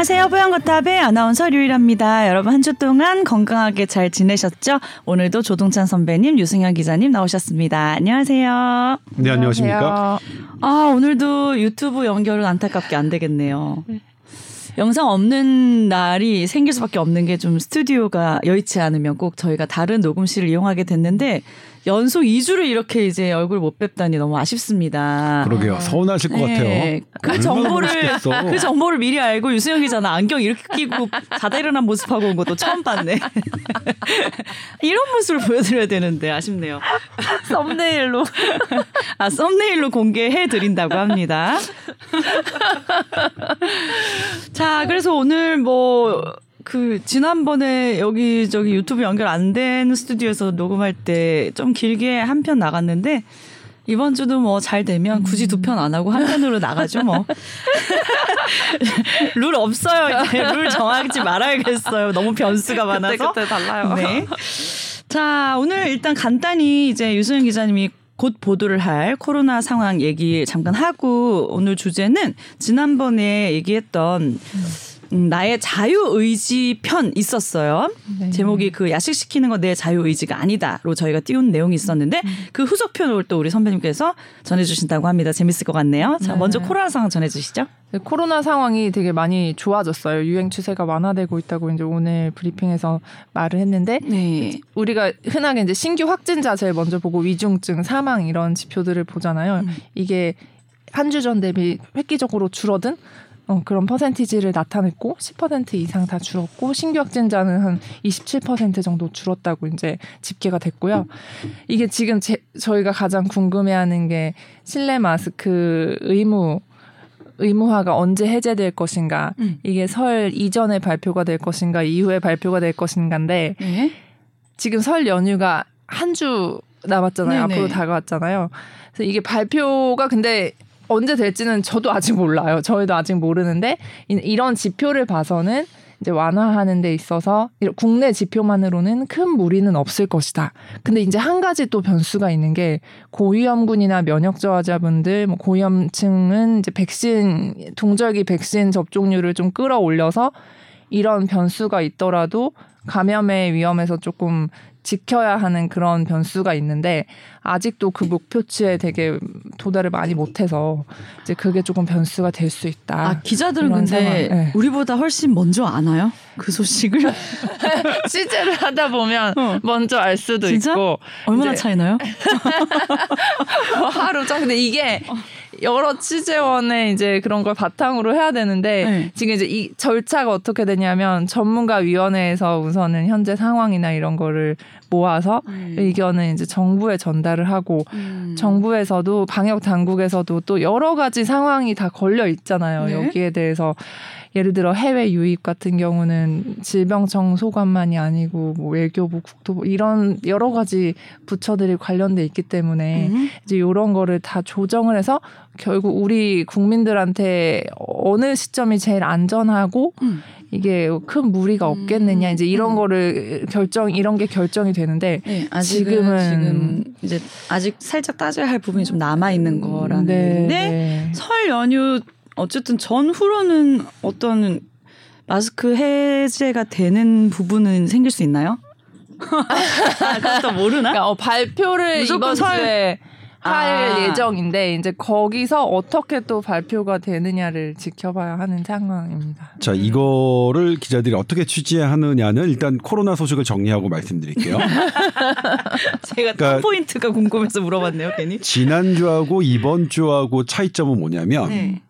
안녕하세요. 보양거탑의 아나운서 류일합니다. 여러분 한 주 동안 건강하게 잘 지내셨죠? 오늘도 조동찬 선배님, 유승현 기자님 나오셨습니다. 안녕하세요. 네, 안녕하십니까? 아, 오늘도 유튜브 연결은 안타깝게 안 되겠네요. 영상 없는 날이 생길 수밖에 없는 게 좀 스튜디오가 여의치 않으면 꼭 저희가 다른 녹음실을 이용하게 됐는데 연속 2주를 이렇게 이제 얼굴 못 뵙다니 너무 아쉽습니다. 그러게요. 서운하실 것 네. 같아요. 그 정보를. 그 정보를 미리 알고 유수영 기자는 안경 이렇게 끼고 자다 일어난 모습하고 온 것도 처음 봤네. 이런 모습을 보여드려야 되는데 아쉽네요. 썸네일로 아 썸네일로 공개해 드린다고 합니다. 자 그래서 오늘 뭐. 그 지난번에 여기 저기 유튜브 연결 안 된 스튜디오에서 녹음할 때 좀 길게 한 편 나갔는데 이번 주도 뭐 잘 되면 굳이 두 편 안 하고 한 편으로 나가죠 뭐. 룰 없어요. 이제 룰 정하지 말아야겠어요. 너무 변수가 많아서. 그때 달라요. 네. 자, 오늘 일단 간단히 이제 유수영 기자님이 곧 보도를 할 코로나 상황 얘기 잠깐 하고 오늘 주제는 지난번에 얘기했던 음, 나의 자유의지 편 있었어요. 네. 제목이 그 야식시키는 건 내 자유의지가 아니다로 저희가 띄운 내용이 있었는데 그 후속 편을 또 우리 선배님께서 전해주신다고 합니다. 재밌을 것 같네요. 자, 네. 먼저 코로나 상황 전해주시죠. 네, 코로나 상황이 되게 많이 좋아졌어요. 유행 추세가 완화되고 있다고 이제 오늘 브리핑에서 말을 했는데 네. 우리가 흔하게 이제 신규 확진자 제일 먼저 보고 위중증, 사망 이런 지표들을 보잖아요. 음. 이게 한 주 전 대비 획기적으로 줄어든 어, 그런 퍼센티지를 나타냈고 10% 이상 다 줄었고 신규 확진자는 한 27% 정도 줄었다고 이제 집계가 됐고요. 이게 지금 제, 저희가 가장 궁금해하는 게 실내 마스크 의무 의무화가 언제 해제될 것인가 음. 이게 설 이전에 발표가 될 것인가 이후에 발표가 될 것인가인데 네. 지금 설 연휴가 한 주 남았잖아요. 네네. 앞으로 다가왔잖아요. 그래서 이게 발표가 근데 언제 될지는 저도 아직 몰라요. 저희도 아직 모르는데 이- 이런 지표를 봐서는 이제 완화하는 데 있어서 국내 지표만으로는 큰 무리는 없을 것이다. 근데 이제 한 가지 또 변수가 있는 게 고위험군이나 면역 저하자분들, 뭐 고위험층은 이제 백신 동절기 백신 접종률을 좀 끌어올려서 이런 변수가 있더라도 감염의 위험에서 조금 지켜야 하는 그런 변수가 있는데 아직도 그 목표치에 되게 도달을 많이 못해서 이제 그게 조금 변수가 될 수 있다. 아, 기자들은 근데 네. 우리보다 훨씬 먼저 아나요? 그 소식을? 취재를 하다 보면 어. 먼저 알 수도 진짜? 있고 얼마나 차이나요? 하루 전 근데 이게 여러 취재원의 이제 그런 걸 바탕으로 해야 되는데 네. 지금 이제 이 절차가 어떻게 되냐면 전문가 위원회에서 우선은 현재 상황이나 이런 거를 모아서 의견을 이제 정부에 전달을 하고 음. 정부에서도 방역 당국에서도 또 여러 가지 상황이 다 걸려 있잖아요. 네. 여기에 대해서 예를 들어 해외 유입 같은 경우는 질병청 소관만이 아니고 뭐 외교부, 국토부 이런 여러 가지 부처들이 관련돼 있기 때문에 음. 이제 이런 거를 다 조정을 해서 결국 우리 국민들한테 어느 시점이 제일 안전하고 음. 이게 큰 무리가 없겠느냐 이제 이런 음. 거를 결정 이런 게 결정이 되는데 네, 아직은 지금은- 지금 이제 아직 살짝 따져야 할 부분이 좀 남아 있는 거라는 건데 네. 설 연휴 어쨌든 전후로는 어떤 마스크 해제가 되는 부분은 생길 수 있나요? 아, 그것도 모르나? 그러니까 어, 발표를 이번 설- 주에 할 아. 예정인데 이제 거기서 어떻게 또 발표가 되느냐를 지켜봐야 하는 상황입니다. 자, 이거를 기자들이 어떻게 취재하느냐는 일단 코로나 소식을 정리하고 말씀드릴게요. 제가 그러니까- 포인트가 궁금해서 물어봤네요, 괜히. 지난 주하고 이번 주하고 차이점은 뭐냐면 네.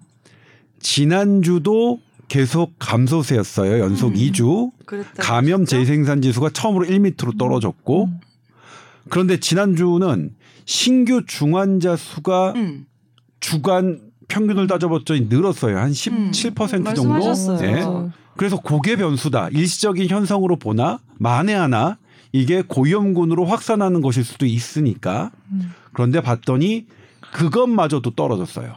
지난주도 계속 감소세였어요. 연속 음. 2주. 그랬다. 감염 재생산 지수가 처음으로 1m로 떨어졌고 그런데 지난주는 신규 중환자 수가 음. 주간 평균을 따져봤더니 늘었어요. 한 17% 정도. 말씀하셨어요. 예. 그래서 고개 변수다. 일시적인 현상으로 보나 만에 하나 이게 고위험군으로 확산하는 것일 수도 있으니까. 음. 그런데 봤더니 그것마저도 떨어졌어요.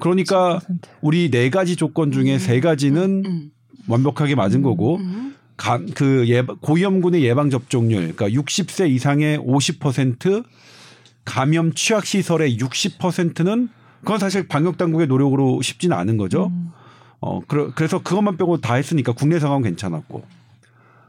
그러니까 17%. 우리 네 가지 조건 중에 세 가지는 음. 완벽하게 맞은 거고 음. 감, 그 예, 고위험군의 예방 접종률, 그러니까 60세 이상의 50%, 감염 취약 시설의 60%는 그건 사실 방역 당국의 노력으로 쉽지는 않은 거죠. 음. 어 그러, 그래서 그것만 빼고 다 했으니까 국내 상황 은 괜찮았고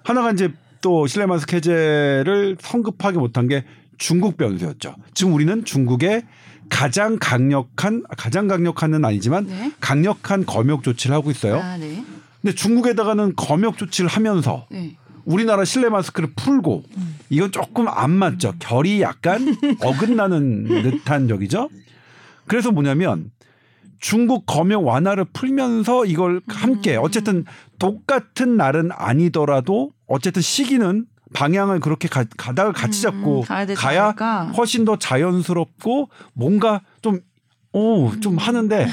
하나가 이제 또 실내 마스크 해제를 성급하게 못한 게 중국 변수였죠. 지금 우리는 중국의 가장 강력한 가장 강력한은 아니지만 네. 강력한 검역 조치를 하고 있어요. 아, 네. 근데 중국에다가는 검역 조치를 하면서 네. 우리나라 실내 마스크를 풀고 이건 조금 안 맞죠. 결이 약간 어긋나는 듯한 적이죠. 그래서 뭐냐면 중국 검역 완화를 풀면서 이걸 함께 어쨌든 똑같은 날은 아니더라도 어쨌든 시기는 방향을 그렇게 가, 가닥을 같이 잡고 음, 가야 되지 가야 않을까? 훨씬 더 자연스럽고 뭔가 좀 오, 좀 하는데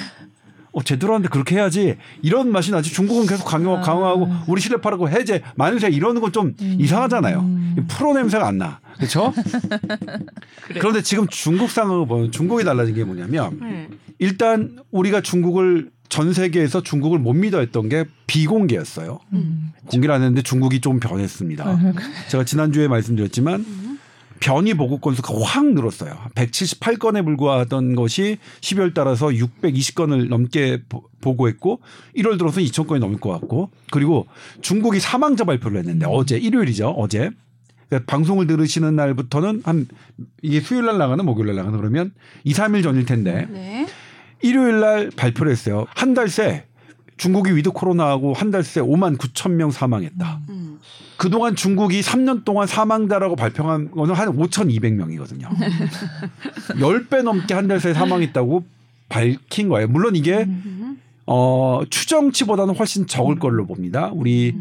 어, 제대로 하는데 그렇게 해야지. 이런 맛이 나지. 중국은 계속 강요, 강화하고 우리 실내파라고 해제 만세 이러는 건 좀 이상하잖아요. 프로 냄새가 안 나. 그렇죠 그런데 지금 중국 상황을 보면 중국이 달라진 게 뭐냐면 네. 일단 우리가 중국을 전 세계에서 중국을 못 믿어 했던 게 비공개였어요. 음. 공개를 안 했는데 중국이 좀 변했습니다. 제가 지난주에 말씀드렸지만 변이 보고 건수가 확 늘었어요. 178건에 불과하던 것이 12월 따라서 620건을 넘게 보- 보고했고 1월 들어서 2,000건이 넘을 것 같고 그리고 중국이 사망자 발표를 했는데 어제 일요일이죠. 어제 그러니까 방송을 들으시는 날부터는 한 이게 수요일 날 나가는 목요일 날 나가는 그러면 2, 3일 전일 텐데 네. 일요일 날 발표를 했어요. 한 달 새 중국이 with 코로나하고 한 달 새 5만 9천 명 사망했다. 음. 그동안 중국이 3년 동안 사망자라고 발표한 거는 한 5,200명이거든요. 10배 넘게 한 달 새에 사망했다고 밝힌 거예요. 물론 이게 어, 추정치보다는 훨씬 적을 걸로 봅니다. 우리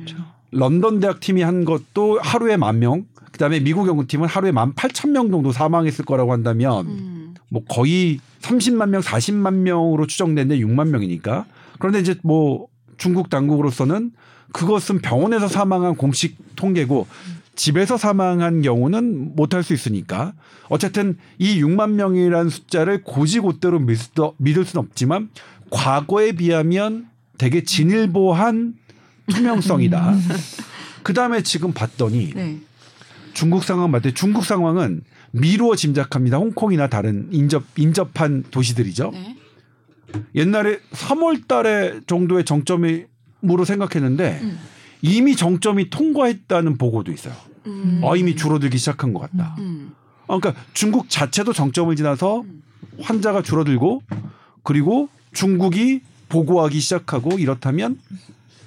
런던 대학 팀이 한 것도 하루에 만 명, 그다음에 미국 연구팀은 하루에 만 8천 명 정도 사망했을 거라고 한다면 음. 뭐 거의 30만 명, 40만 명으로 추정되는데 6만 명이니까. 그런데 이제 뭐 중국 당국으로서는 그것은 병원에서 사망한 공식 통계고 집에서 사망한 경우는 못할 수 있으니까 어쨌든 이 6만 명이라는 숫자를 고지고대로 믿을, 수- 수는 없지만 과거에 비하면 되게 진일보한 투명성이다. 그 다음에 지금 봤더니 네. 중국 상황 맞대 중국 상황은 미루어 짐작합니다. 홍콩이나 다른 인접 인접한 도시들이죠. 네. 옛날에 3월 달에 정도의 정점으로 생각했는데 음. 이미 정점이 통과했다는 보고도 있어요. 음. 어, 이미 줄어들기 시작한 것 같다. 음. 어, 그러니까 중국 자체도 정점을 지나서 환자가 줄어들고 그리고 중국이 보고하기 시작하고 이렇다면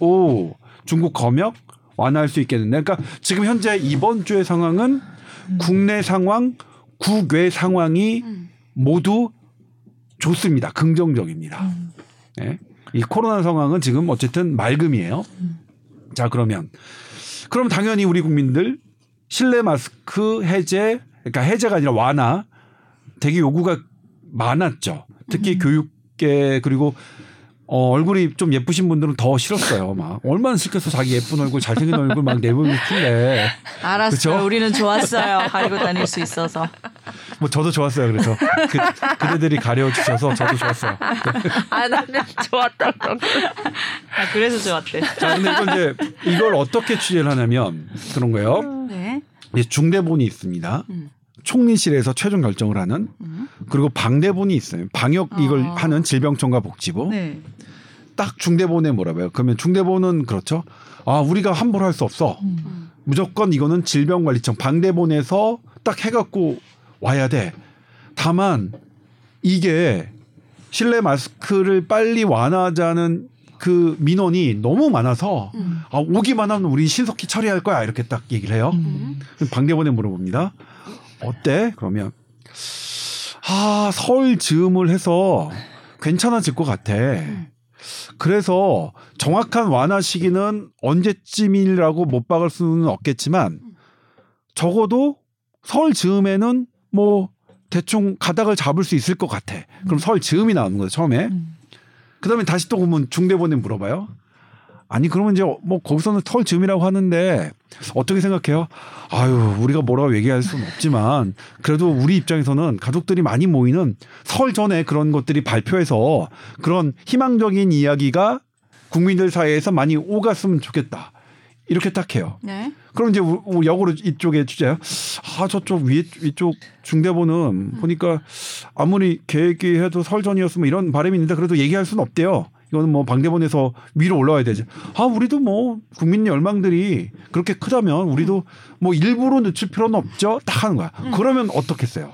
오 중국 검역 완화할 수 있겠는데 그러니까 지금 현재 이번 주의 상황은 국내 상황 국외 상황이 음. 모두 좋습니다. 긍정적입니다. 예. 이 코로나 상황은 지금 어쨌든 맑음이에요. 자 그러면. 그럼 당연히 우리 국민들 실내 마스크 해제 그러니까 해제가 아니라 완화 되게 요구가 많았죠. 특히 교육계 그리고 어, 얼굴이 좀 예쁘신 분들은 더 싫었어요. 막 얼마나 싫겠어 자기 예쁜 얼굴 잘생긴 얼굴 막 내보이고 싶은데 알았어요. 그쵸? 우리는 좋았어요. 가리고 다닐 수 있어서. 뭐 저도 좋았어요. 그래서 그, 그대들이 가려 주셔서 저도 좋았어요. 아 나는 좋았다. 아, 그래서 좋았대. 자 근데 이제 이걸 어떻게 취재를 하냐면 그런 거예요. 네. 이제 중대본이 있습니다. 음. 총리실에서 최종 결정을 하는 음. 그리고 방대본이 있어요. 방역 이걸 어. 하는 질병청과 복지부. 네. 딱 중대본에 뭐라고 해요. 그러면 중대본은 그렇죠. 아 우리가 함부로 할 수 없어. 음. 무조건 이거는 질병관리청 방대본에서 딱 해갖고 와야 돼. 다만 이게 실내 마스크를 빨리 완화하자는 그 민원이 너무 많아서 음. 아, 오기만 하면 우리 신속히 처리할 거야 이렇게 딱 얘기를 해요. 음. 방대본에 물어봅니다. 어때? 그러면 아 서울 즈음을 해서 괜찮아질 것 같아. 그래서 정확한 완화 시기는 언제쯤이라고 못 박을 수는 없겠지만 적어도 설 즈음에는 뭐 대충 가닥을 잡을 수 있을 것 같아. 그럼 설 즈음이 나오는 거죠 처음에. 그다음에 다시 또 보면 중대본에 물어봐요. 아니 그러면 이제 뭐 거기서는 설 즈음이라고 하는데 어떻게 생각해요? 아유 우리가 뭐라고 얘기할 수는 없지만 그래도 우리 입장에서는 가족들이 많이 모이는 설 전에 그런 것들이 발표해서 그런 희망적인 이야기가 국민들 사이에서 많이 오갔으면 좋겠다. 이렇게 딱 해요. 네. 그럼 이제 우- 우- 역으로 이쪽에 주제요. 아 저쪽 위에 위쪽 중대본은 보니까 아무리 계획이 해도 설 전이었으면 이런 바람이 있는데 그래도 얘기할 수는 없대요. 이거는 뭐 방대본에서 위로 올라와야 되지. 아 우리도 뭐 국민 열망들이 그렇게 크다면 우리도 뭐 일부러 늦출 필요는 없죠. 딱 하는 거야. 그러면 어떻겠어요?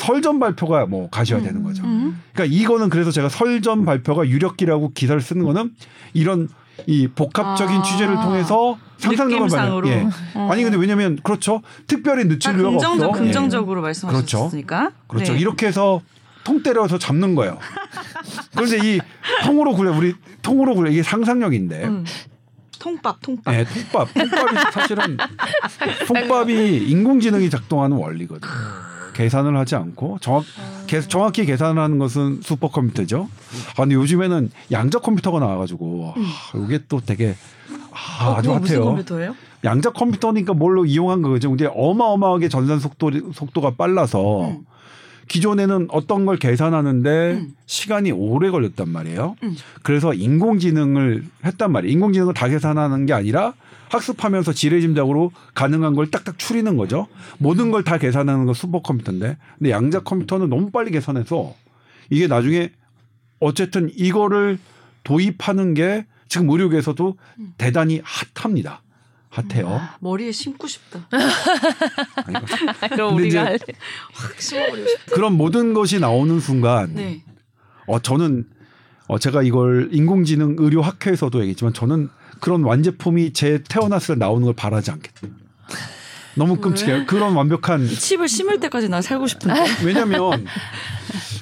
설전 발표가 뭐 가셔야 되는 거죠. 음. 그러니까 이거는 그래서 제가 설전 발표가 유력기라고 기사를 쓰는 거는 이런 이 복합적인 아. 취재를 통해서 상상력을. 발휘- 예. 어. 아니 근데 왜냐면 그렇죠. 특별히 늦출 딱 필요가 긍정적, 없어. 예. 긍정적으로 말씀하셨으니까. 그렇죠. 네. 이렇게 해서 통 때려서 잡는 거예요. 그런데 이 통으로 굴려 우리 통으로 굴려 이게 상상력인데. 음. 통밥, 통밥. 네, 통밥. 통밥이 사실은 통밥이 인공지능이 작동하는 원리거든. 요 계산을 하지 않고 정확 계, 정확히 계산을 하는 것은 슈퍼컴퓨터죠. 아, 근데 요즘에는 양자 컴퓨터가 나와가지고 아, 이게 또 되게 아, 어, 아주 무슨 핫해요. 컴퓨터예요? 양자 컴퓨터니까 뭘로 이용한 거죠. 근데 어마어마하게 전산 속도 속도가 빨라서 음. 기존에는 어떤 걸 계산하는데 음. 시간이 오래 걸렸단 말이에요. 음. 그래서 인공지능을 했단 말이에요. 인공지능을 다 계산하는 게 아니라 학습하면서 지레짐작으로 가능한 걸 딱딱 추리는 거죠. 모든 걸 다 계산하는 건 슈퍼컴퓨터인데, 근데 양자 컴퓨터는 너무 빨리 계산해서 이게 나중에 어쨌든 이거를 도입하는 게 지금 의료계에서도 음. 대단히 핫합니다. 핫해요. 아, 머리에 심고 싶다. 근데 우리가 이제- 할확 심어버리고 싶다. 그런 모든 것이 나오는 순간, 네. 어 저는 어 제가 이걸 인공지능 의료 학회에서도 얘기했지만 저는 그런 완제품이 제 태어났을 때 나오는 걸 바라지 않겠다. 너무 끔찍해요. 그런 완벽한 칩을 심을 때까지 나 살고 싶은데. 왜냐면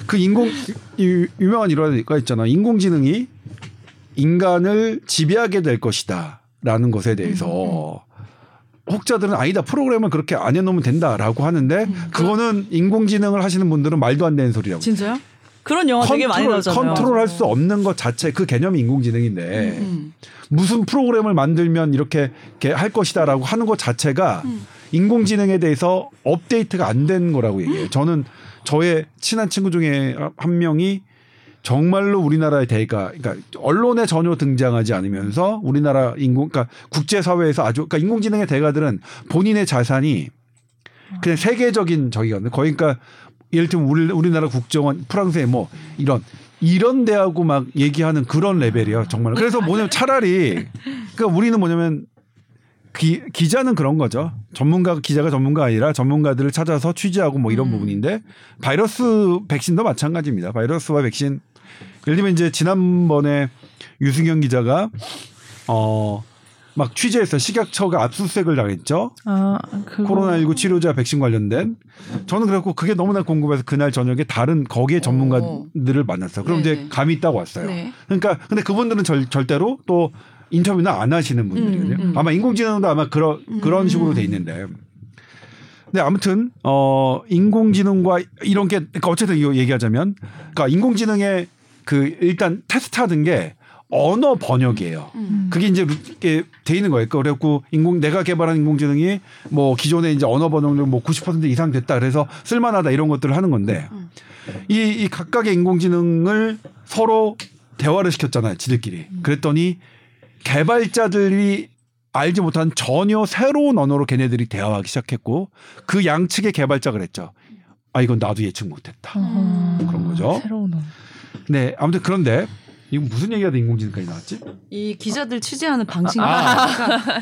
그 인공 이 유명한 일화가 있잖아. 인공지능이 인간을 지배하게 될 것이다 라는 것에 대해서 혹자들은 아니다 프로그램을 그렇게 안 해놓으면 된다라고 하는데 그거는 인공지능을 하시는 분들은 말도 안 되는 소리라고. 진짜요? 그런 영화 되게 많이 나오잖아요. 컨트롤할 수 없는 것 자체 그 개념이 인공지능인데 음. 무슨 프로그램을 만들면 이렇게, 이렇게 할 것이다라고 하는 것 자체가 음. 인공지능에 대해서 업데이트가 안 된 거라고 얘기해요. 저는 저의 친한 친구 중에 한 명이 정말로 우리나라의 대가, 그러니까 언론에 전혀 등장하지 않으면서 우리나라 인공, 그러니까 국제 사회에서 아주, 그러니까 인공지능의 대가들은 본인의 자산이 그냥 세계적인 저기거든요. 거의 그러니까 예를 들면 우리, 우리나라 국정원, 프랑스의 뭐 이런 이런 데하고 막 얘기하는 그런 레벨이에요. 정말. 그래서 뭐냐면 차라리 그러니까 우리는 뭐냐면 기, 기자는 그런 거죠. 전문가 기자가 전문가 아니라 전문가들을 찾아서 취재하고 뭐 이런 음. 부분인데 바이러스 백신도 마찬가지입니다. 바이러스와 백신 예를 들면 이제 지난번에 유승현 기자가 어 막 취재해서 식약처가 압수수색을 당했죠. 아, 그거 코로나19 치료자 백신 관련된 저는 그래갖고 그게 너무나 궁금해서 그날 저녁에 다른 거기에 전문가들을 만났어요. 그럼 이제 네네. 감이 있다고 왔어요. 네. 그러니까 근데 그분들은 절, 절대로 또 인터뷰는 안 하시는 분들이거든요. 음, 음. 아마 인공지능도 아마 그런 그런 음. 식으로 돼 있는데. 근데 아무튼 어 인공지능과 이런 게 그러니까 어쨌든 이거 얘기하자면 그러니까 인공지능의 그 일단 테스트하는 게 언어 번역이에요. 음. 그게 이제 이렇게 돼 있는 거예요. 그래갖고 인공 내가 개발한 인공지능이 뭐 기존에 이제 언어 번역률 뭐90% 이상 됐다 그래서 쓸만하다 이런 것들을 하는 건데 음. 이, 이 각각의 인공지능을 서로 대화를 시켰잖아요. 지들끼리. 그랬더니 개발자들이 알지 못한 전혀 새로운 언어로 걔네들이 대화하기 시작했고 그 양측의 개발자가 그랬죠. 아 이건 나도 예측 못했다. 음, 그런 거죠. 새로운 언어. 네 아무튼 그런데 이거 무슨 얘기가 돼 인공지능까지 나왔지? 이 기자들 취재하는 방식. 아.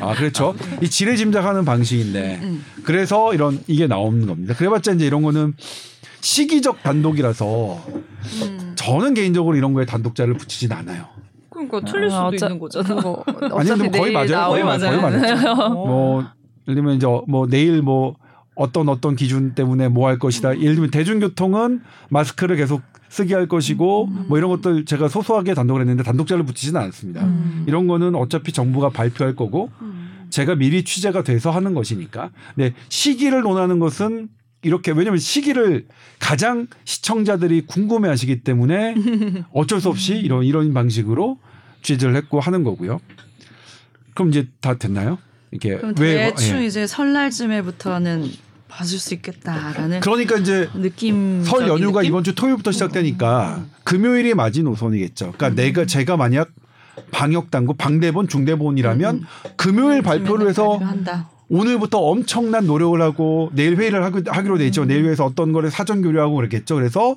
아 그렇죠. 이 지뢰 짐작하는 방식인데 음. 그래서 이런 이게 나오는 겁니다. 그래봤자 이제 이런 거는 시기적 단독이라서 음. 저는 개인적으로 이런 거에 단독자를 붙이진 않아요. 그러니까 틀릴 수도 아, 어차- 있는 거잖아. 그거 아니 근데 거의 맞아요. 거의 맞아요. 거의 맞아요. 뭐 예를 들면 이제 뭐 내일 뭐 어떤 어떤 기준 때문에 뭐 할 것이다. 예를 들면 대중교통은 마스크를 계속 쓰게 할 것이고 뭐 이런 것들 제가 소소하게 단독을 했는데 단독자를 붙이지는 않습니다. 음. 이런 거는 어차피 정부가 발표할 거고 음. 제가 미리 취재가 돼서 하는 것이니까. 네, 시기를 논하는 것은 이렇게 왜냐하면 시기를 가장 시청자들이 궁금해하시기 때문에 어쩔 수 없이 이런 이런 방식으로 취재를 했고 하는 거고요. 그럼 이제 다 됐나요? 이게 그럼 왜 대충 예. 이제 설날쯤에부터는 봐줄 수 있겠다라는 그러니까 이제 느낌. 설 연휴가 이번 주 토요일부터 시작되니까 금요일이 마지노선이겠죠. 그러니까 내가 제가 만약 방역 당국 방대본 중대본이라면 음. 금요일 발표를 해서 한다. 오늘부터 엄청난 노력을 하고 내일 회의를 하기, 하기로 돼 있죠. 음. 내일 회의에서 어떤 거를 사전 교류하고 그랬겠죠. 그래서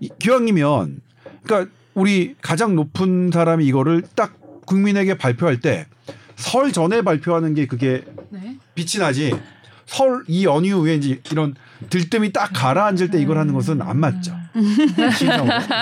이- 기왕이면 그러니까 우리 가장 높은 사람이 이거를 딱 국민에게 발표할 때 설 전에 발표하는 게 그게 네. 빛이 나지. 설 이 연휴 에 이제 이런 들뜸이 딱 가라앉을 때 이걸 하는 것은 안 맞죠.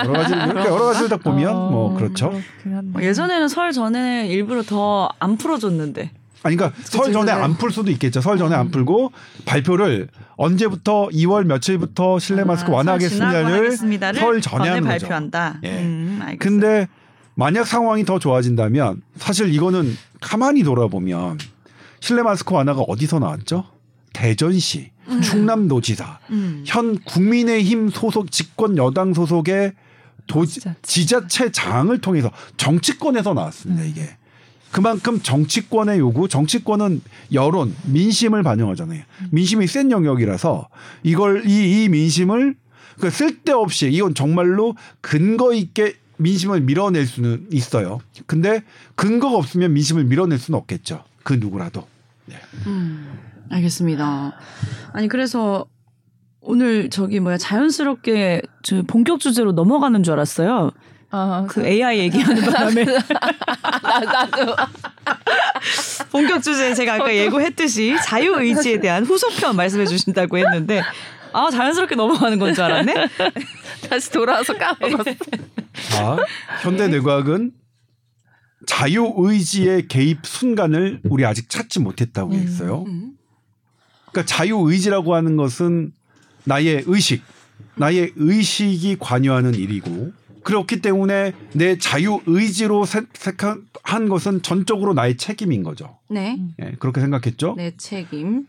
여러 가지 이렇게 여러 가지를 딱 보면 뭐 그렇죠. 뭐 예전에는 설 전에 일부러 더 안 풀어줬는데. 아니 그러니까 설 전에 그치. 안풀 수도 있겠죠. 설 전에 안 풀고 발표를 언제부터 2월 며칠부터 실내 마스크 아, 설 지나고 완화하겠습니다를 하겠습니다를 설 전에 하는 거죠. 발표한다. 예. 음, 알겠어요. 근데 만약 상황이 더 좋아진다면 사실 이거는 가만히 돌아보면 실내 마스크 완화가 어디서 나왔죠? 대전시, 충남도지사, 음. 현 국민의힘 소속 집권 여당 소속의 도, 지자체. 지자체장을 통해서 정치권에서 나왔습니다. 이게 그만큼 정치권의 요구, 정치권은 여론, 민심을 반영하잖아요. 민심이 센 영역이라서 이걸 이, 이 민심을 그 쓸데없이 이건 정말로 근거 있게 민심을 밀어낼 수는 있어요. 근데 근거가 없으면 민심을 밀어낼 수는 없겠죠. 그 누구라도. 음, 알겠습니다. 아니 그래서 오늘 저기 뭐야 자연스럽게 저 본격 주제로 넘어가는 줄 알았어요. 아, 그 AI 얘기하는 바람에 나, 나도 본격 주제 제가 아까 예고했듯이 자유 의지에 대한 후속편 말씀해 주신다고 했는데 아 자연스럽게 넘어가는 건 줄 알았네. 다시 돌아와서 까먹었어. 자, 현대 뇌과학은 자유 의지의 개입 순간을 우리 아직 찾지 못했다고 했어요. 음. 그러니까 자유 의지라고 하는 것은 나의 의식, 나의 의식이 관여하는 일이고 그렇기 때문에 내 자유 의지로 선택한 것은 전적으로 나의 책임인 거죠. 네, 예, 그렇게 생각했죠. 내 책임.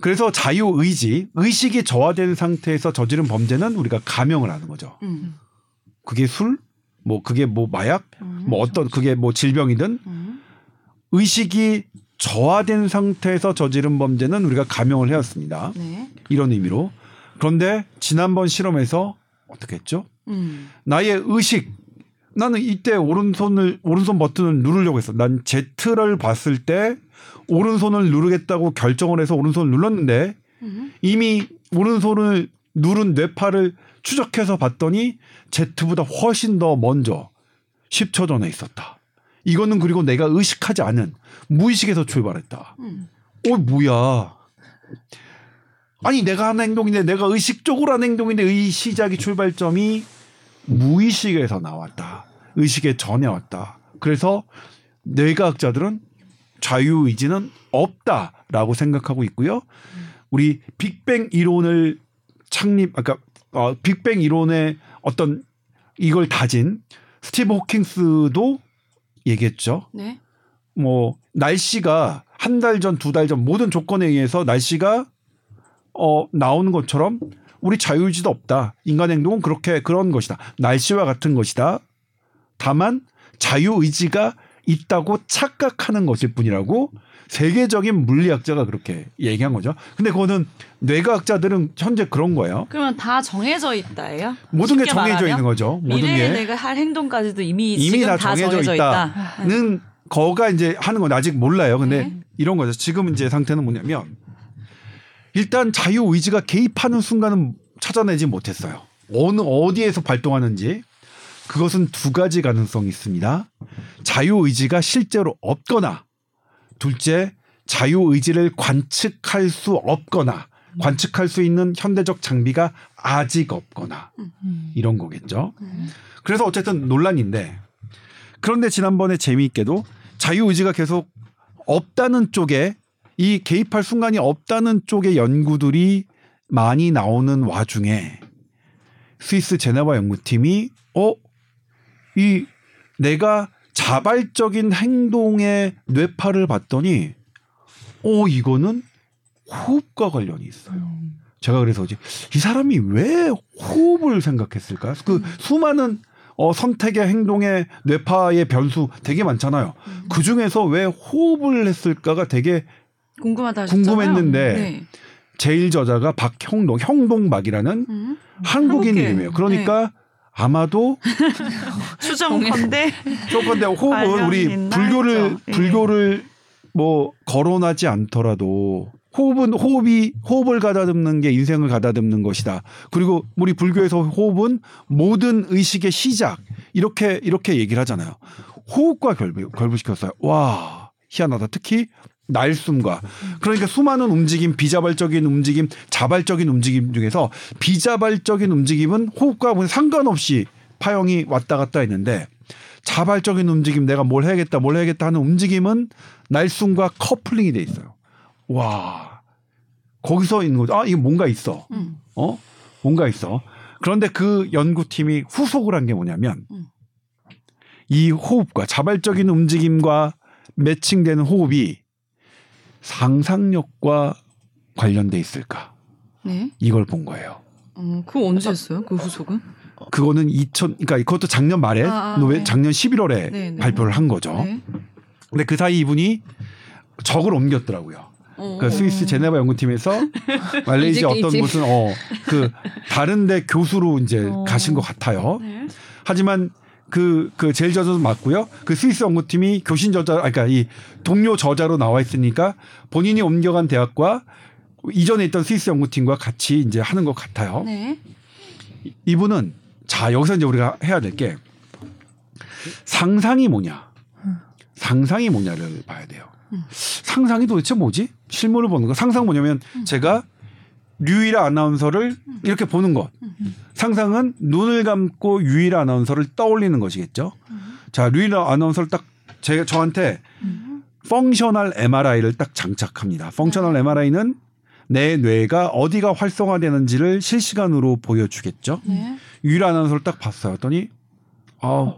그래서 자유 의지, 의식이 저하된 상태에서 저지른 범죄는 우리가 감형을 하는 거죠. 음. 그게 술, 뭐 그게 뭐 마약, 음. 뭐 어떤 그게 뭐 질병이든 음. 의식이 저하된 상태에서 저지른 범죄는 우리가 감형을 해왔습니다. 네. 이런 의미로. 그런데 지난번 실험에서 어떻게 했죠? 음. 나의 의식. 나는 이때 오른손을 오른손 버튼을 누르려고 했어. 난 Z를 봤을 때 오른손을 누르겠다고 결정을 해서 오른손을 눌렀는데 음. 이미 오른손을 누른 뇌파를 추적해서 봤더니 Z보다 훨씬 더 먼저 10초 전에 있었다. 이거는 그리고 내가 의식하지 않은 무의식에서 출발했다. 음. 어 뭐야? 아니 내가 하는 행동인데 내가 의식적으로 하는 행동인데 의 시작이 출발점이 무의식에서 나왔다. 의식의 전에 왔다. 그래서 뇌과학자들은 자유의지는 없다라고 생각하고 있고요. 우리 빅뱅 이론을 창립, 아까 어, 빅뱅 이론의 어떤 이걸 다진 스티브 호킹스도 얘기했죠. 네. 뭐 날씨가 한 달 전, 두 달 전 모든 조건에 의해서 날씨가 어 나오는 것처럼 우리 자유의지도 없다. 인간 행동은 그렇게 그런 것이다. 날씨와 같은 것이다. 다만 자유의지가 있다고 착각하는 것일 뿐이라고 세계적인 물리학자가 그렇게 얘기한 거죠. 근데 그거는 뇌과학자들은 현재 그런 거예요. 그러면 다 정해져 있다예요? 모든 게 정해져 말하면? 있는 거죠. 모든 미래에 게 내가 할 행동까지도 이미, 이미 다 다 정해져 정해져, 있다. 있다. 는 거가 이제 하는 건 아직 몰라요. 근데 네. 이런 거죠. 지금 이제 상태는 뭐냐면 일단 자유 의지가 개입하는 순간은 찾아내지 못했어요. 어느 어디에서 발동하는지 그것은 두 가지 가능성이 있습니다. 자유 의지가 실제로 없거나 둘째 자유 의지를 관측할 수 없거나 관측할 수 있는 현대적 장비가 아직 없거나 이런 거겠죠. 그래서 어쨌든 논란인데 그런데 지난번에 재미있게도 자유 의지가 계속 없다는 쪽에 이 개입할 순간이 없다는 쪽의 연구들이 많이 나오는 와중에 스위스 제네바 연구팀이 어? 이 내가 자발적인 행동의 뇌파를 봤더니 어 이거는 호흡과 관련이 있어요. 제가 그래서 이제 이 사람이 왜 호흡을 생각했을까요? 그 수많은 어, 선택의 행동의 뇌파의 변수 되게 많잖아요. 그 중에서 왜 호흡을 했을까가 되게 궁금하다 하셨잖아요. 궁금했는데 네. 제일 저자가 박형동, 형동박이라는 음. 한국인 한국인. 이름이에요. 그러니까 아마도 추정컨대 조건데 호흡은 우리 불교를 했죠. 예. 불교를 뭐 거론하지 않더라도 호흡은 호흡이 호흡을 가다듬는 게 인생을 가다듬는 것이다. 그리고 우리 불교에서 호흡은 모든 의식의 시작 이렇게 이렇게 얘기를 하잖아요. 호흡과 결부, 결부시켰어요. 와 희한하다. 특히 날숨과 그러니까 수많은 움직임 비자발적인 움직임 자발적인 움직임 중에서 비자발적인 움직임은 호흡과 상관없이 파형이 왔다 갔다 했는데 자발적인 움직임 내가 뭘 해야겠다 뭘 해야겠다 하는 움직임은 날숨과 커플링이 돼 있어요. 와 거기서 있는 거죠. 아 이게 뭔가 있어. 음. 어 뭔가 있어. 그런데 그 연구팀이 후속을 한 게 뭐냐면 음. 이 호흡과 자발적인 움직임과 매칭되는 호흡이 상상력과 관련돼 있을까? 네. 이걸 본 거예요. 어, 그거 언제 했어요? 그 후속은? 그거는 2000 그러니까 그것도 작년 말에 아, 아, 네. 작년 11월에 네, 네. 발표를 한 거죠. 네. 근데 그 사이 이분이 적을 옮겼더라고요. 어, 그 스위스 제네바 연구팀에서 말레이시아 어떤 이직. 무슨 어 그 다른데 교수로 이제 어. 가신 것 같아요. 네. 하지만 그, 그 제일 저자도 맞고요. 그 스위스 연구팀이 교신 저자, 아, 그러니까 이 동료 저자로 나와 있으니까 본인이 옮겨간 대학과 이전에 있던 스위스 연구팀과 같이 이제 하는 것 같아요. 네. 이분은 자, 여기서 이제 우리가 해야 될 게 상상이 뭐냐. 상상이 뭐냐를 봐야 돼요. 음. 상상이 도대체 뭐지? 실물을 보는 거. 상상 뭐냐면 제가 류일아 아나운서를 이렇게 보는 것. 상상은 눈을 감고 유일아 아나운서를 떠올리는 것이겠죠. 자, 류일아 아나운서를 딱 제가 저한테 functional MRI를 딱 장착합니다. functional MRI는 내 뇌가 어디가 활성화되는지를 실시간으로 보여주겠죠. 네. 유일아 아나운서를 딱 봤어요. 했더니 아,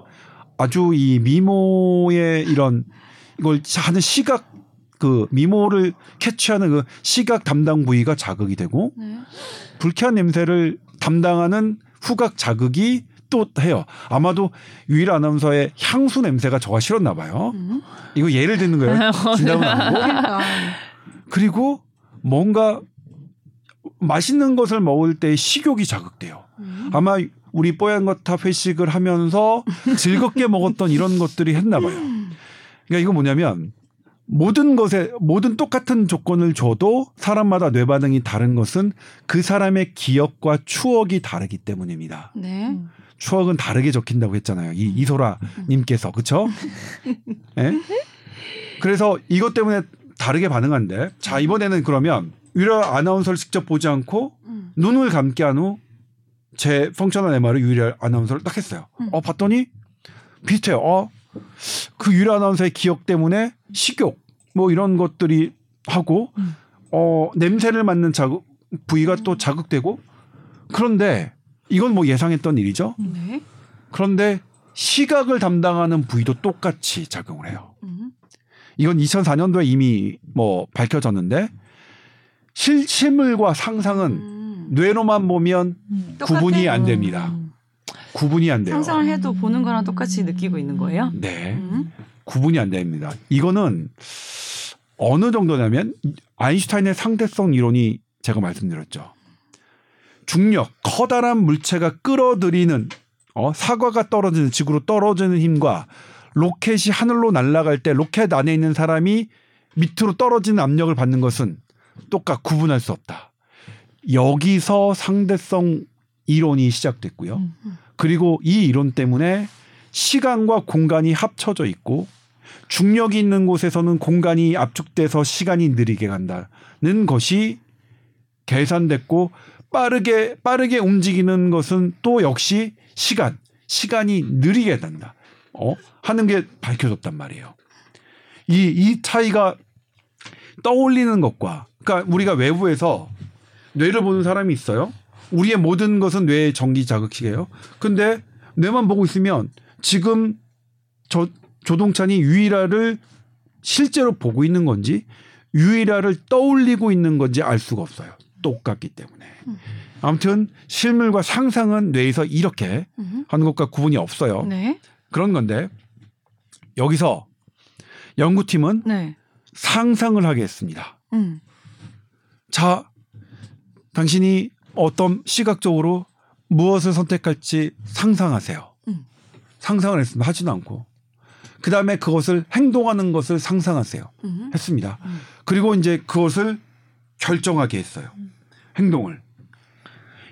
아주 이 미모의 이런 이걸 하는 시각 그 미모를 캐치하는 그 시각 담당 부위가 자극이 되고 네. 불쾌한 냄새를 담당하는 후각 자극이 또 해요. 아마도 유일 아나운서의 향수 냄새가 저가 싫었나 봐요. 음. 이거 예를 드는 거예요. 진담은 아니고. 그러니까. 그리고 뭔가 맛있는 것을 먹을 때 식욕이 자극돼요. 음. 아마 우리 뽀얀 거탑 회식을 하면서 즐겁게 먹었던 이런 것들이 했나 봐요. 그러니까 이거 뭐냐면 모든 것에 모든 똑같은 조건을 줘도 사람마다 뇌 반응이 다른 것은 그 사람의 기억과 추억이 다르기 때문입니다. 네. 추억은 다르게 적힌다고 했잖아요. 이 이소라 님께서. 그렇죠? 예? 그래서 이것 때문에 다르게 반응한대. 자, 이번에는 그러면 유일아 아나운서를 직접 보지 않고 음. 눈을 감게 한 후 제 펑셔널 MR을 유일아 아나운서를 딱 했어요. 음. 어, 봤더니 비슷해요. 어, 그 유일아 아나운서의 기억 때문에 식욕 뭐 이런 것들이 하고 음. 어, 냄새를 맡는 자극 부위가 또 자극되고 그런데 이건 뭐 예상했던 일이죠. 네. 그런데 시각을 담당하는 부위도 똑같이 작용을 해요. 음. 이건 2004년도에 이미 뭐 밝혀졌는데 실, 실물과 상상은 음. 뇌로만 보면 음. 구분이. 안 됩니다. 음. 구분이 안 돼요. 상상을 해도 보는 거랑 똑같이 느끼고 있는 거예요? 네. 음. 구분이 안 됩니다. 이거는 어느 정도냐면 아인슈타인의 상대성 이론이 제가 말씀드렸죠. 중력, 커다란 물체가 끌어들이는 어, 사과가 떨어지는 지구로 떨어지는 힘과 로켓이 하늘로 날아갈 때 로켓 안에 있는 사람이 밑으로 떨어지는 압력을 받는 것은 똑같 구분할 수 없다. 여기서 상대성 이론이 시작됐고요. 음. 그리고 이 이론 때문에 시간과 공간이 합쳐져 있고 중력이 있는 곳에서는 공간이 압축돼서 시간이 느리게 간다는 것이 계산됐고 빠르게 빠르게 움직이는 것은 또 역시 시간 시간이 느리게 된다. 어 하는 게 밝혀졌단 말이에요. 이 이 차이가 떠올리는 것과 그러니까 우리가 외부에서 뇌를 보는 사람이 있어요. 우리의 모든 것은 뇌의 전기 자극식이에요. 근데 뇌만 보고 있으면 지금 저 조동찬이 유일화를 실제로 보고 있는 건지 유일화를 떠올리고 있는 건지 알 수가 없어요. 똑같기 때문에. 아무튼 실물과 상상은 뇌에서 이렇게 음. 하는 것과 구분이 없어요. 네. 그런 건데 여기서 연구팀은 네. 상상을 하게 했습니다. 음. 자, 당신이 어떤 시각적으로 무엇을 선택할지 상상하세요. 음. 상상을 했습니다. 하지도 않고. 그 다음에 그것을 행동하는 것을 상상하세요. 음. 했습니다. 음. 그리고 이제 그것을 결정하게 했어요. 행동을.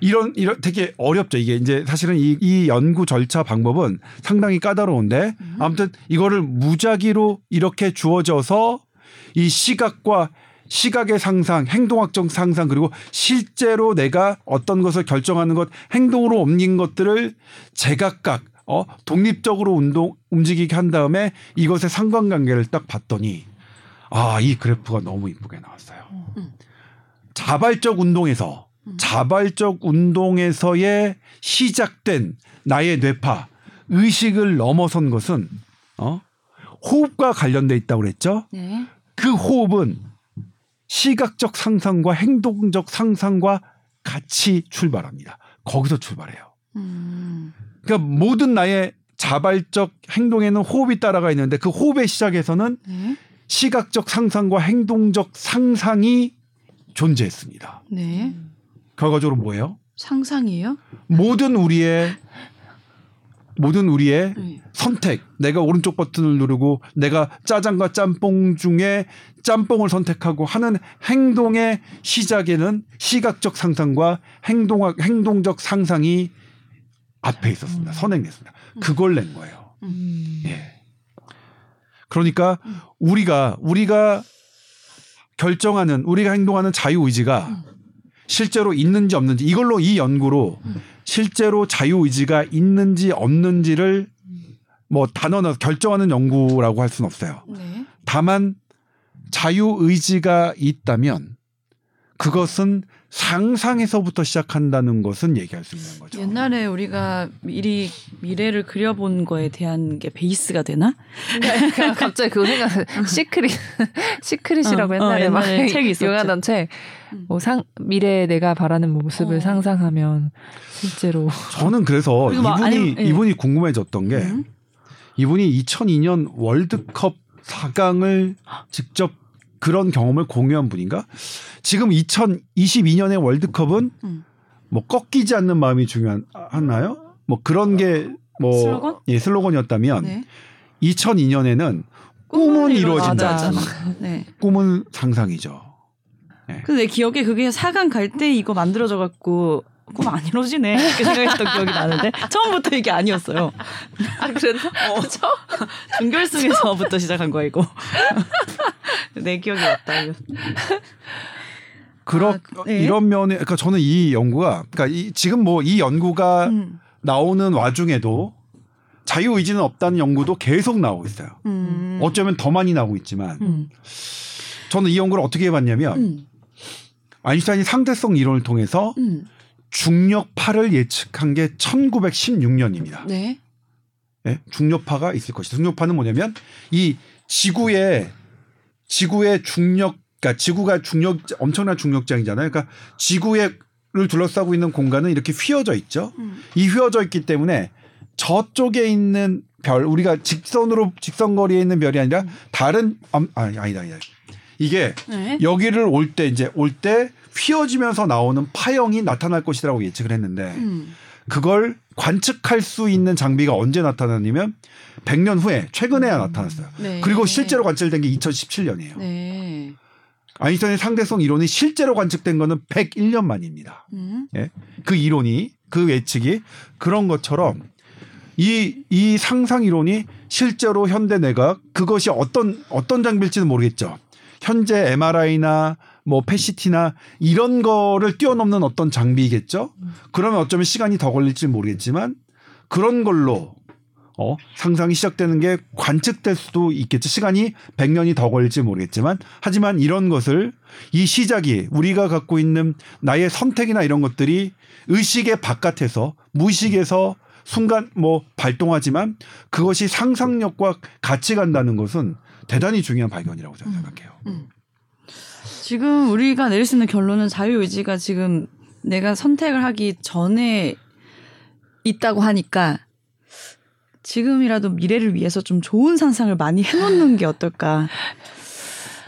이런 이런 되게 어렵죠. 이게 이제 사실은 이, 이 연구 절차 방법은 상당히 까다로운데 아무튼 이거를 무작위로 이렇게 주어져서 이 시각과 시각의 상상, 행동학적 상상 그리고 실제로 내가 어떤 것을 결정하는 것, 행동으로 옮긴 것들을 제각각 어 독립적으로 운동 움직이게 한 다음에 이것의 상관관계를 딱 봤더니 아 이 그래프가 너무 이쁘게 나왔어요. 자발적 운동에서 자발적 운동에서의 시작된 나의 뇌파 의식을 넘어선 것은 어 호흡과 관련돼 있다고 그랬죠. 네. 그 호흡은 시각적 상상과 행동적 상상과 같이 출발합니다. 거기서 출발해요. 음. 그러니까 모든 나의 자발적 행동에는 호흡이 따라가 있는데 그 호흡의 시작에서는 네. 시각적 상상과 행동적 상상이 존재했습니다. 네. 결과적으로 뭐예요? 상상이에요? 모든 우리의 모든 우리의 네. 선택. 내가 오른쪽 버튼을 누르고 내가 짜장과 짬뽕 중에 짬뽕을 선택하고 하는 행동의 시작에는 시각적 상상과 행동학 행동적 상상이 앞에 있었습니다. 선행됐습니다. 그걸 낸 거예요. 음. 예. 그러니까 우리가 우리가 결정하는 우리가 행동하는 자유 의지가 실제로 있는지 없는지 이걸로 이 연구로 실제로 자유 의지가 있는지 없는지를 뭐 단언해서 결정하는 연구라고 할 수는 없어요. 네. 다만 자유 의지가 있다면 그것은 상상에서부터 시작한다는 것은 얘기할 수 있는 거죠. 옛날에 우리가 미리 미래를 그려본 거에 대한 게 베이스가 되나? 그러니까 갑자기 그거 생각. 시크릿 Secret이라고 어, 어, 옛날에 막 옛날에 책이 있었죠. 유명하던 책. 음. 뭐상 미래에 내가 바라는 모습을 어. 상상하면 실제로 저는 그래서 그리고 막 이분이 아니면- 예. 이분이 궁금해졌던 게 음. 이분이 2002년 월드컵 4강을 직접 그런 경험을 공유한 분인가? 지금 2022년의 월드컵은 음. 뭐 꺾이지 않는 마음이 중요하나요? 뭐 그런 게뭐 슬로건? 예, 슬로건이었다면 네. 2002년에는 꿈은 이루어진다. 맞아. 네. 꿈은 상상이죠. 근데 내 기억에 그게 4강 갈 때 이거 만들어져 갖고 꿈 안 이루어지네 이렇게 생각했던 기억이 나는데 처음부터 이게 아니었어요. 아 그랬나? 준결승에서부터 시작한 거야 이거. 내 기억이 맞다. 그러 아, 네. 이런 면에 그러니까 저는 이 연구가 그러니까 이, 지금 뭐 이 연구가 음. 나오는 와중에도 자유 의지는 없다는 연구도 계속 나오고 있어요. 음. 어쩌면 더 많이 나오고 있지만 음. 저는 이 연구를 어떻게 해봤냐면 음. 아인슈타인이 상대성 이론을 통해서 음. 중력파를 예측한 게 1916년입니다. 네. 예? 중력파가 있을 것이다. 중력파는 뭐냐면 이 지구의 지구의 중력, 그러니까 지구가 중력 엄청난 중력장이잖아요. 그러니까 지구를 둘러싸고 있는 공간은 이렇게 휘어져 있죠. 음. 이 휘어져 있기 때문에 저쪽에 있는 별, 우리가 직선으로 직선 거리에 있는 별이 아니라 다른 아, 아니다, 아니다. 이게 네. 여기를 올 때 이제 올 때 휘어지면서 나오는 파형이 나타날 것이라고 예측을 했는데 음. 그걸 관측할 수 있는 장비가 언제 나타났냐면 100년 후에 최근에야 나타났어요. 네. 그리고 실제로 관측된 게 2017년이에요. 네. 아인슈타인의 상대성 이론이 실제로 관측된 거는 101년 만입니다. 음. 예? 그 이론이 그 예측이 그런 것처럼 이, 이 상상 이론이 실제로 현대 내각 그것이 어떤 어떤 장비일지는 모르겠죠. 현재 MRI나 뭐 패시티나 이런 거를 뛰어넘는 어떤 장비겠죠. 그러면 어쩌면 시간이 더 걸릴지 모르겠지만 그런 걸로 어, 상상이 시작되는 게 관측될 수도 있겠죠. 시간이 100년이 더 걸릴지 모르겠지만 하지만 이런 것을 이 시작이 우리가 갖고 있는 나의 선택이나 이런 것들이 의식의 바깥에서 무의식에서 순간 뭐 발동하지만 그것이 상상력과 같이 간다는 것은 대단히 중요한 발견이라고 저는 생각해요. 지금 우리가 내릴 수 있는 결론은 자유의지가 지금 내가 선택을 하기 전에 있다고 하니까 지금이라도 미래를 위해서 좀 좋은 상상을 많이 해놓는 게 어떨까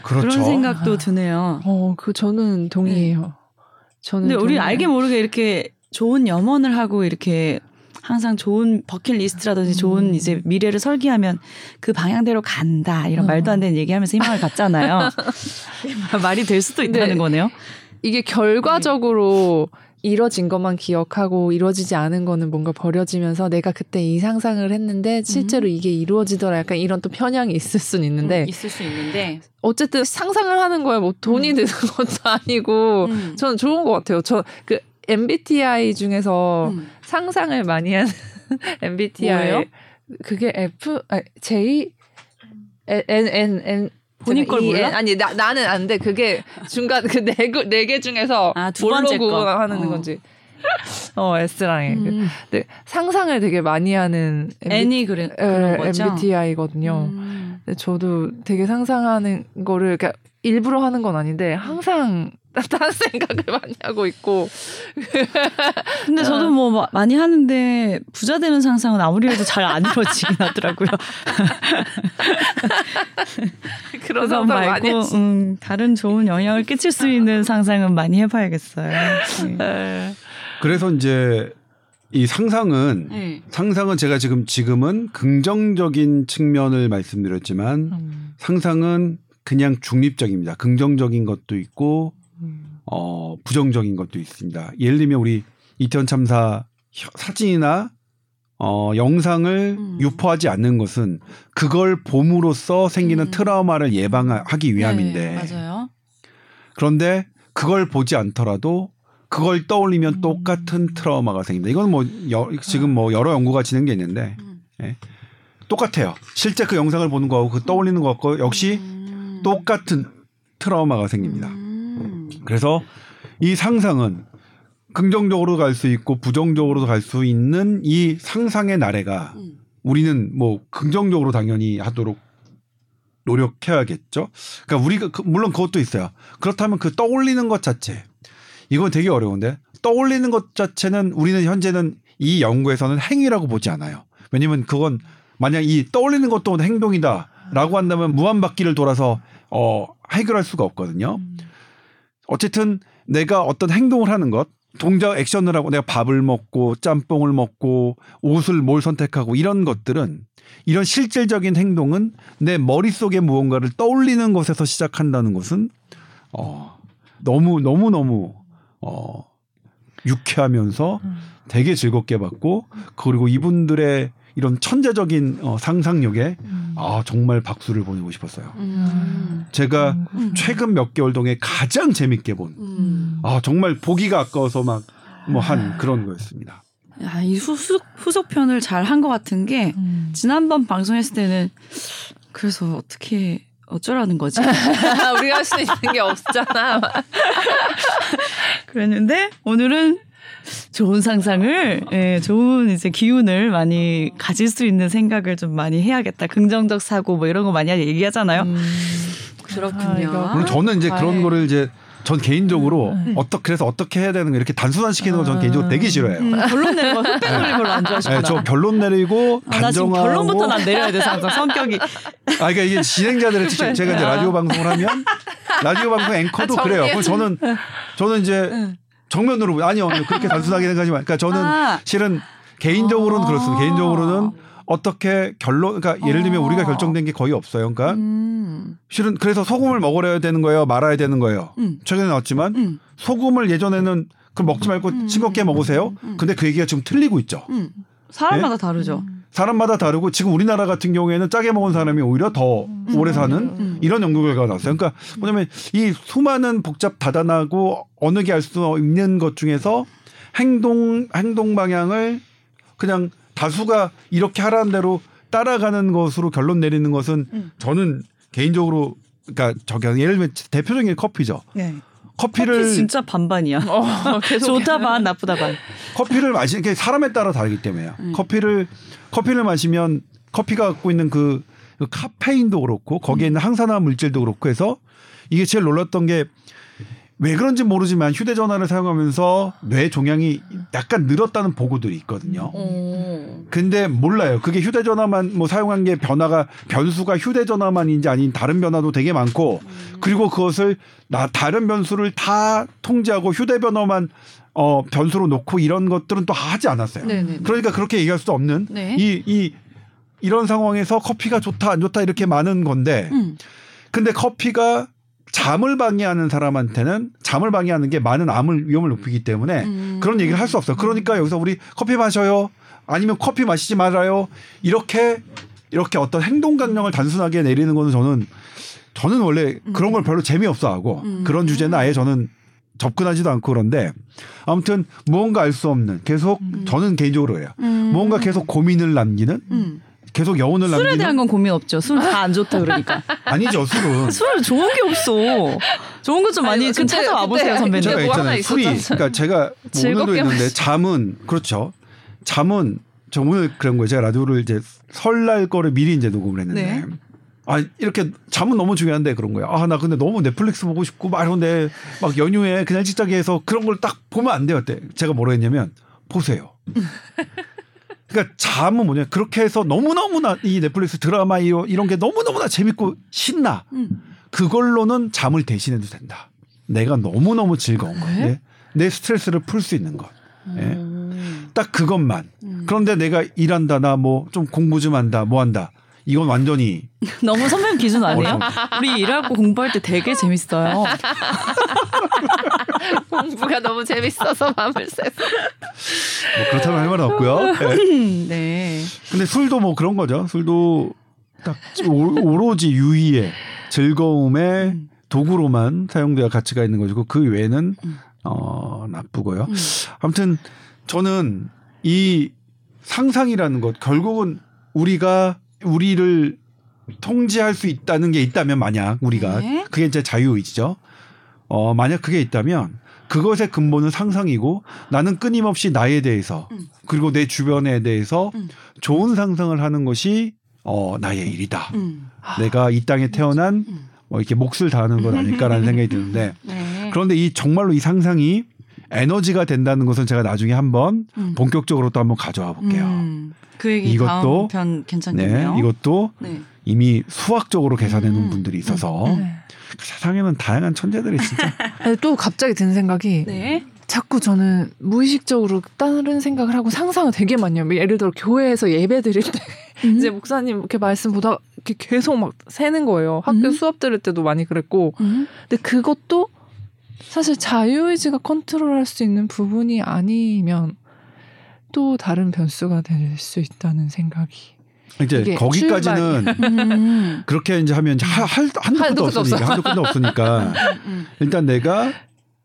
그렇죠. 그런 생각도 드네요. 어, 그 저는 동의해요. 저는 근데 우리 동의해요. 알게 모르게 이렇게 좋은 염원을 하고 이렇게 항상 좋은 버킷리스트라든지 좋은 이제 미래를 설계하면 그 방향대로 간다 이런 말도 안 되는 얘기하면서 희망을 갖잖아요. 말이 될 수도 있다는 네. 거네요. 이게 결과적으로 이뤄진 것만 기억하고 이루어지지 않은 거는 뭔가 버려지면서 내가 그때 이 상상을 했는데 실제로 이게 이루어지더라 약간 이런 또 편향이 있을 수는 있는데 있을 수 있는데 어쨌든 상상을 하는 거에 뭐 돈이 드는 것도 아니고 음. 저는 좋은 것 같아요. 저 그 MBTI 중에서 음. 상상을 많이 하는 MBTI 뭐예요? 그게 F 아, J N N N N 본인 걸 이, 몰라? N, 아니 나, 나는 안 돼. 그게 중간 그네개 중에서 아, 두 번째 거. 구분하는 어. 건지. 어 S랑 N. 음. 근데 상상을 되게 많이 하는 N이 그래 그런 거죠. MBTI거든요. 음. 저도 되게 상상하는 거를 그러니까 일부러 하는 건 아닌데 항상 다른 생각을 많이 하고 있고 근데 저도 뭐 마- 많이 하는데 부자 되는 상상은 아무리 해도 잘 안 이루어지긴 하더라고요. 그런 상상 많이 말고 했지. 음, 다른 좋은 영향을 끼칠 수 있는 상상은 많이 해봐야겠어요. 네. 네. 그래서 이제 이 상상은 네. 상상은 제가 지금 지금은 긍정적인 측면을 말씀드렸지만 음. 상상은 그냥 중립적입니다. 긍정적인 것도 있고 음. 어 부정적인 것도 있습니다. 예를 들면 우리 이태원 참사 혀- 사진이나 어 영상을 음. 유포하지 않는 것은 그걸 봄으로써 생기는 음. 트라우마를 예방하기 위함인데 네, 맞아요. 그런데 그걸 보지 않더라도 그걸 떠올리면 음. 똑같은 트라우마가 생긴다. 이건 뭐 여- 지금 뭐 여러 연구가 진행됐는데 음. 예. 똑같아요. 실제 그 영상을 보는 거하고 그 떠올리는 것과 역시 음. 똑같은 트라우마가 생깁니다. 음. 그래서 이 상상은 긍정적으로 갈 수 있고 부정적으로도 갈수 있는 이 상상의 나래가 음. 우리는 뭐 긍정적으로 당연히 하도록 노력해야겠죠. 그러니까 우리가 그- 물론 그것도 있어요. 그렇다면 그 떠올리는 것 자체 이건 되게 어려운데 떠올리는 것 자체는 우리는 현재는 이 연구에서는 행위라고 보지 않아요. 왜냐면 그건 만약 이 떠올리는 것도 행동이다라고 한다면 무한 바퀴를 돌아서 어 해결할 수가 없거든요. 어쨌든 내가 어떤 행동을 하는 것, 동작 액션을 하고 내가 밥을 먹고 짬뽕을 먹고 옷을 뭘 선택하고 이런 것들은 이런 실질적인 행동은 내 머릿속에 무언가를 떠올리는 것에서 시작한다는 것은 어 너무 너무 너무 어 유쾌하면서 되게 즐겁게 봤고 그리고 이분들의 이런 천재적인 어, 상상력에 아 정말 박수를 보내고 싶었어요. 음. 제가 음. 최근 몇 개월 동에 가장 재밌게 본 음. 아 정말 보기가 아까워서 막 뭐 한 그런 거였습니다. 야, 이 후속, 후속편을 잘 한 것 같은 게 음. 지난번 방송했을 때는 그래서 어떻게 어쩌라는 거지? 우리가 할 수 있는 게 없잖아. 그랬는데 오늘은 좋은 상상을, 예, 좋은 이제 기운을 많이 가질 수 있는 생각을 좀 많이 해야겠다. 긍정적 사고 뭐 이런 거 많이 얘기하잖아요. 음. 그렇군요. 물론 저는 이제 아, 그런 네. 거를 이제 전 개인적으로 어떻게 그래서 어떻게 해야 되는 거 이렇게 단순화 시키는 거 저는 개인적으로 되게 싫어해요. 음, 결론 내는 거 흑백을 별로 안 좋아하시구나. 네, 저 결론 내리고 아, 단정하고 결론부터 난 내려야 돼, 항상 성격이. 아, 그러니까 이게 진행자들의 제- 제가 이제 라디오 방송을 하면 라디오 방송 앵커도 아, 그래요. 그래서 저는 저는 이제 정면으로 아니요 그렇게 단순하게 생각하지만 그러니까 저는 아. 실은 개인적으로는 아. 그렇습니다. 개인적으로는 어떻게 결론 그러니까 예를 들면 어. 우리가 결정된 게 거의 없어요. 그러니까 음, 실은 그래서 소금을 먹어야 되는 거예요, 말아야 되는 거예요. 음. 최근에 나왔지만 음, 소금을 예전에는 그 먹지 말고 음, 싱겁게 음, 먹으세요. 음, 음. 근데 그 얘기가 지금 틀리고 있죠. 음. 사람마다 다르죠. 사람마다 다르고 지금 우리나라 같은 경우에는 짜게 먹은 사람이 오히려 더 오래 사는 음. 이런 연구 결과가 나왔어요. 그러니까 뭐냐면 이 수많은 복잡 다단하고 어느 게 알 수 있는 것 중에서 행동 행동 방향을 그냥 다수가 이렇게 하라는 대로 따라가는 것으로 결론 내리는 것은 음. 저는 개인적으로 그러니까 저기 예를 들면 대표적인 게 커피죠. 네. 커피를 커피 진짜 반반이야. 어, 좋다 반, 나쁘다 반. 커피를 마시는 게 사람에 따라 다르기 때문에요. 음. 커피를 커피를 마시면 커피가 갖고 있는 그, 그 카페인도 그렇고 거기에 있는 항산화 물질도 그렇고 해서 이게 제일 놀랐던 게 왜 그런지 모르지만 휴대전화를 사용하면서 뇌 종양이 약간 늘었다는 보고들이 있거든요. 어. 근데 몰라요. 그게 휴대전화만 뭐 사용한 게 변화가 변수가 휴대전화만인지 아닌 다른 변화도 되게 많고 그리고 그것을 나 다른 변수를 다 통제하고 휴대전화만 어 변수로 놓고 이런 것들은 또 하지 않았어요. 네네. 그러니까 그렇게 얘기할 수 없는 네. 이 이 이런 상황에서 커피가 좋다 안 좋다 이렇게 많은 건데 음. 근데 커피가 잠을 방해하는 사람한테는 잠을 방해하는 게 많은 암을 위험을 높이기 때문에 음. 그런 얘기를 할 수 없어. 그러니까 여기서 우리 커피 마셔요. 아니면 커피 마시지 말아요. 이렇게 이렇게 어떤 행동 강령을 단순하게 내리는 거는 저는 저는 원래 그런 걸 별로 재미없어 하고 음. 그런 주제는 아예 저는 접근하지도 않고 그런데 아무튼 무언가 알 수 없는 계속 저는 개인적으로. 음. 무언가 계속 고민을 남기는 음. 계속 여운을 술에 남기는 대한 건 고민 없죠. 술 다 안 좋다 그러니까. 아니죠 술은 술 좋은 게 없어. 좋은 것 좀 많이 아니, 좀 그때- 찾아와 보세요, 선배님. 제가 뭐 있잖아요. 술이. 그러니까 제가 뭐 오늘도 즐겁게 있는데 잠은 그렇죠. 잠은 저 오늘 그런 거예요. 제가 라디오를 이제 설날 거를 미리 이제 녹음을 했는데 네. 아 이렇게 잠은 너무 중요한데 그런 거예요. 아나 근데 너무 넷플릭스 보고 싶고 막 이런데 막 연휴에 그냥 직장에서 그런 걸 딱 보면 안 돼요. 그때 제가 뭐라 했냐면 보세요. 그러니까 잠은 뭐냐 그렇게 해서 너무 너무나 이 넷플릭스 드라마 이런 이런 게 너무 너무나 재밌고 신나. 음. 그걸로는 잠을 대신해도 된다. 내가 너무 너무 즐거운 거, 네? 예? 내 스트레스를 풀 수 있는 것, 예? 음. 딱 그것만. 음. 그런데 내가 일한다, 나 뭐 좀 공부 좀 한다, 뭐 한다. 이건 완전히 너무 선배님 기준 아니에요? 우리 일하고 공부할 때 되게 재밌어요. 공부가 너무 재밌어서 마음을 쎄서. 뭐 그렇다면 할 말은 없고요. 예. 음, 네. 근데 술도 뭐 그런 거죠. 술도 딱 오- 오로지 유의의 즐거움의 음. 도구로만 사용돼야 가치가 있는 거고 그 외에는 음. 어 나쁘고요. 음. 아무튼 저는 이 상상이라는 것 결국은 우리가 우리를 통제할 수 있다는 게 있다면 만약 우리가 네. 그게 이제 자유의지죠. 어 만약 그게 있다면 그것의 근본은 상상이고 나는 끊임없이 나에 대해서 음. 그리고 내 주변에 대해서 음. 좋은 상상을 하는 것이 어 나의 일이다. 음. 내가 이 땅에 태어난 음. 뭐 이렇게 몫을 다하는 건 아닐까라는 생각이 드는데 네. 그런데 이 정말로 이 상상이 에너지가 된다는 것은 제가 나중에 한번 음. 본격적으로 또 한번 가져와 볼게요. 음. 그 얘기 이것도- 다음 편 네, 괜찮겠네요. 이것도 네. 이미 수학적으로 계산해 놓은 음. 분들이 있어서 네. 그 세상에는 다양한 천재들이 진짜 아니, 또 갑자기 드는 생각이 네. 자꾸 저는 무의식적으로 다른 생각을 하고 상상을 되게 많이 해요. 예를 들어 교회에서 예배 드릴 때 음. 이제 목사님 이렇게 말씀 보다 이렇게 계속 막 새는 거예요. 학교 음. 수업 들을 때도 많이 그랬고. 음. 근데 그것도 사실 자유의지가 컨트롤할 수 있는 부분이 아니면 또 다른 변수가 될 수 있다는 생각이. 이제 거기까지는 음. 그렇게 이제 하면 이제 할, 할 한도 끝도 없으니까 한도 끝도 없으니까 음. 일단 내가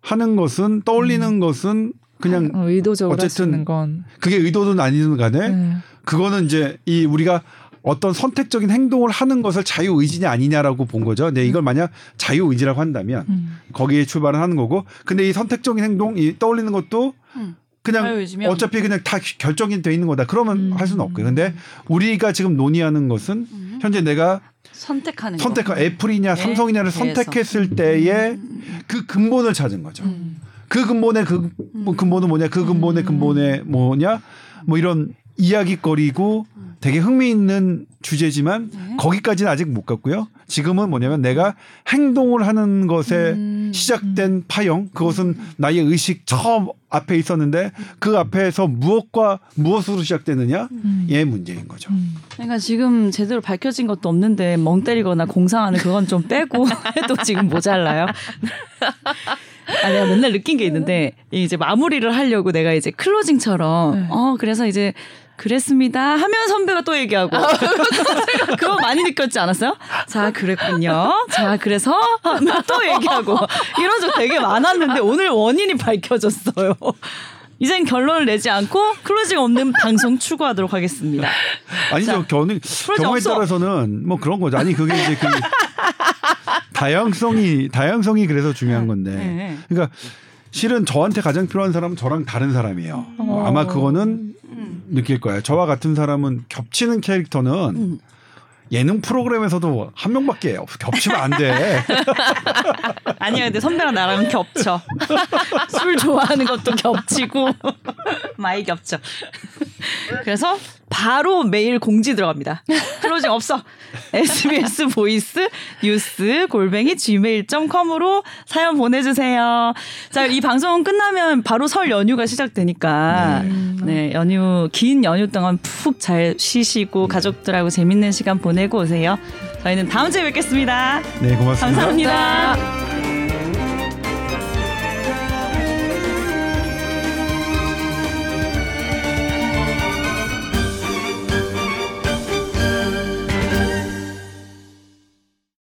하는 것은 떠올리는 것은 그냥 어, 의도적으로 어쨌든 건. 그게 의도든 아니든 간에 네. 그거는 이제 이 우리가 어떤 선택적인 행동을 하는 것을 자유 의지냐 아니냐라고 본 거죠. 근데 이걸 만약 자유 의지라고 한다면 음. 거기에 출발을 하는 거고 근데 이 선택적인 행동 이 떠올리는 것도 음. 그냥? 어차피 그냥 다 결정이 돼 있는 거다. 그러면 음. 할 수는 없고요. 근데 우리가 지금 논의하는 것은 음. 현재 내가 선택하는 선택한 거. 애플이냐 네. 삼성이냐를. 선택했을 때의 음. 그 근본을 찾은 거죠. 음. 그 근본의 그뭐 근본은 뭐냐? 그 근본의 음. 근본의 뭐냐? 뭐 이런 이야기거리고 되게 흥미있는 주제지만 네. 거기까지는 아직 못 갔고요. 지금은 뭐냐면 내가 행동을 하는 것에 음. 시작된 파형 그것은 나의 의식 처음 앞에 있었는데 그 앞에서 무엇과 무엇으로 시작되느냐 음. 의 문제인 거죠. 음. 그러니까 지금 제대로 밝혀진 것도 없는데 멍 때리거나 공상하는 그건 좀 빼고 해도 지금 모자라요. 아, 내가 맨날 느낀 게 있는데 이제 마무리를 하려고 내가 이제 클로징처럼 네. 어 그래서 이제 그랬습니다 하면 선배가 또 얘기하고 그거 많이 느꼈지 않았어요? 자 그랬군요. 자 그래서 또 얘기하고 이런 적 되게 많았는데 오늘 원인이 밝혀졌어요. 이젠 결론을 내지 않고 클로징 없는 방송 추구하도록 하겠습니다. 아니죠. 자, 경우, 경우에 없어. 따라서는 뭐 그런 거죠. 아니 그게 이제 그 다양성이 다양성이 그래서 중요한 건데. 네. 그러니까 실은 저한테 가장 필요한 사람은 저랑 다른 사람이에요. 어. 아마 그거는 음. 느낄 거예요. 저와 같은 사람은 겹치는 캐릭터는 음. 예능 프로그램에서도 한 명밖에 없. 겹치면 안 돼. 아니야, 근데 선배랑 나랑 겹쳐. 술 좋아하는 것도 겹치고 많이 겹쳐. 그래서 바로 메일 공지 들어갑니다. closing 없어. SBS 보이스 뉴스 골뱅이 gmail.com으로 사연 보내주세요. 자, 이 방송 끝나면 바로 설 연휴가 시작되니까 네, 연휴 긴 연휴 동안 푹 잘 쉬시고 가족들하고 재밌는 시간 보내고 오세요. 저희는 다음 주에 뵙겠습니다. 네, 고맙습니다. 감사합니다.